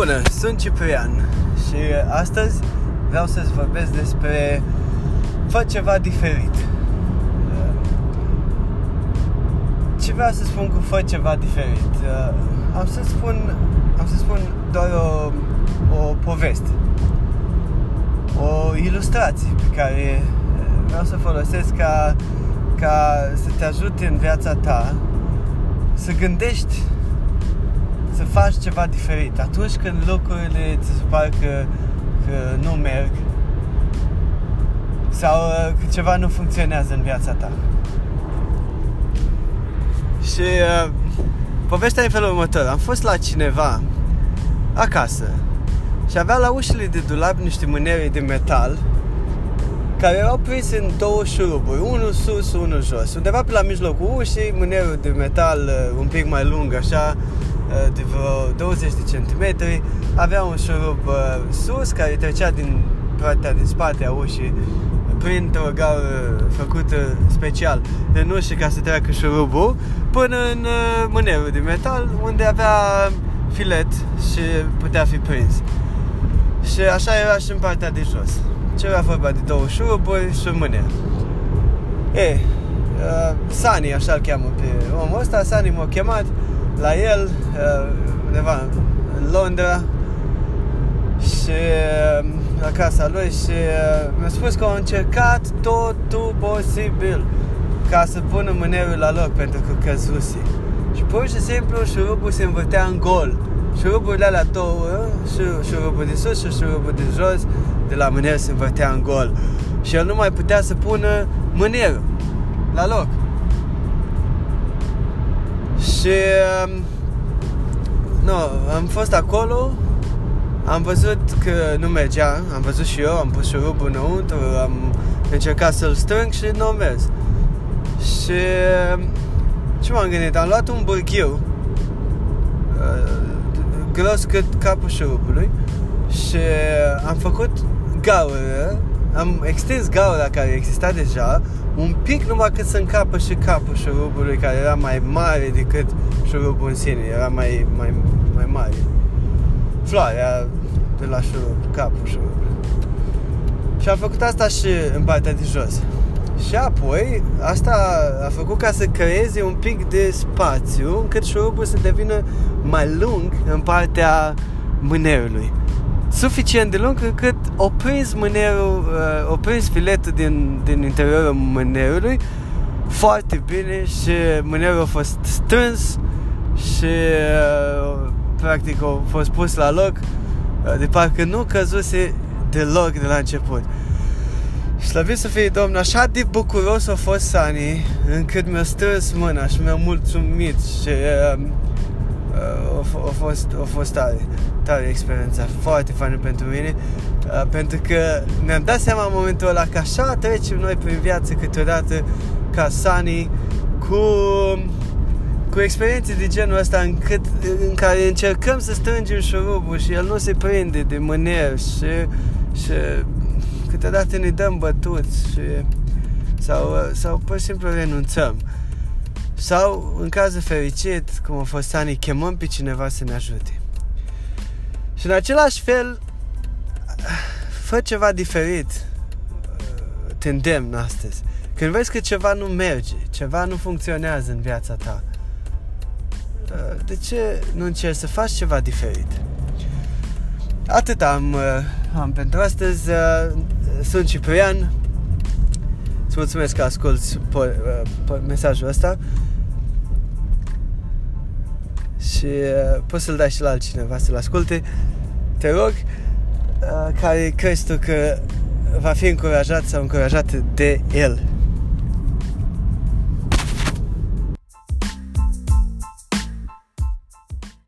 Bună, sunt Ciprian și astăzi vreau să-ți vorbesc despre Fă ceva diferit Ce vreau să spun cu Fă ceva diferit? Am să spun, am să spun doar o, o poveste O ilustrație pe care vreau să folosesc ca, ca să te ajute în viața ta Să gândești să faci ceva diferit. Atunci când lucrurile ți se pare că, că nu merg sau uh, că ceva nu funcționează în viața ta. Și uh, povestea e în felul următor. Am fost la cineva acasă și avea la ușile de dulap niște mânere de metal care erau prinse în două șuruburi, unul sus, unul jos. Undeva pe la mijlocul ușii, mânerul de metal uh, un pic mai lung, așa, uh, de vreo 20 de centimetri, avea un șurub uh, sus care trecea din partea din spate a ușii printr-o gaură făcută special în ușă ca să treacă șurubul până în mânerul de metal unde avea filet și putea fi prins. Și așa era și în partea de jos ce era vorba de două șuruburi și mâne. E, uh, Sani, așa-l cheamă pe omul ăsta, Sani m-a chemat la el, uh, undeva în Londra și uh, la casa lui și uh, mi-a spus că a încercat totul posibil ca să pună mânerul la loc pentru că căzuse. Și pur și simplu șurubul se învârtea în gol. Șuruburile alea două, șurubul de sus și șurubul de jos, de la mâner se învârtea în gol. Și el nu mai putea să pună mânerul la loc. Și um, nu, am fost acolo, am văzut că nu mergea, am văzut și eu, am pus șurubul înăuntru, am încercat să-l strâng și nu a mers. Și um, ce m-am gândit? Am luat un burghiu uh, gros cât capul șurubului și am făcut gaură, am extins gaura care exista deja, un pic numai cât să încapă și capul șurubului care era mai mare decât șurubul în sine, era mai, mai, mai mare. Floarea de la șurub, capul șurubului. Și am făcut asta și în partea de jos. Și apoi, asta a făcut ca să creeze un pic de spațiu încât șurubul să devină mai lung în partea mânerului suficient de lung încât o prins mânerul, uh, o prins filetul din, din interiorul mânerului foarte bine și mânerul a fost strâns și uh, practic a fost pus la loc uh, de parcă nu căzuse deloc de la început. Slăvit să fie Domnul, așa de bucuros a fost Sani încât mi-a strâns mâna și mi-a mulțumit și uh, uh, a, fost, a fost tare, tare experiența, foarte faină pentru mine, uh, pentru că mi-am dat seama în momentul ăla că așa trecem noi prin viață câteodată ca Sani cu cu experiențe de genul ăsta încât, în care încercăm să strângem șurubul și el nu se prinde de mâner și, și câteodată ne dăm bătuți și, sau, sau pur și simplu renunțăm. Sau, în cazul fericit, cum a fost Ani, chemăm pe cineva să ne ajute. Și în același fel, fă ceva diferit. Te îndemn astăzi. Când vezi că ceva nu merge, ceva nu funcționează în viața ta, de ce nu încerci să faci ceva diferit? Atât am, am pentru astăzi. Sunt Ciprian. Îți mulțumesc că asculti mesajul ăsta și uh, poți să-l dai și la altcineva să-l asculte. Te rog, uh, care crezi tu că va fi încurajat sau încurajat de el.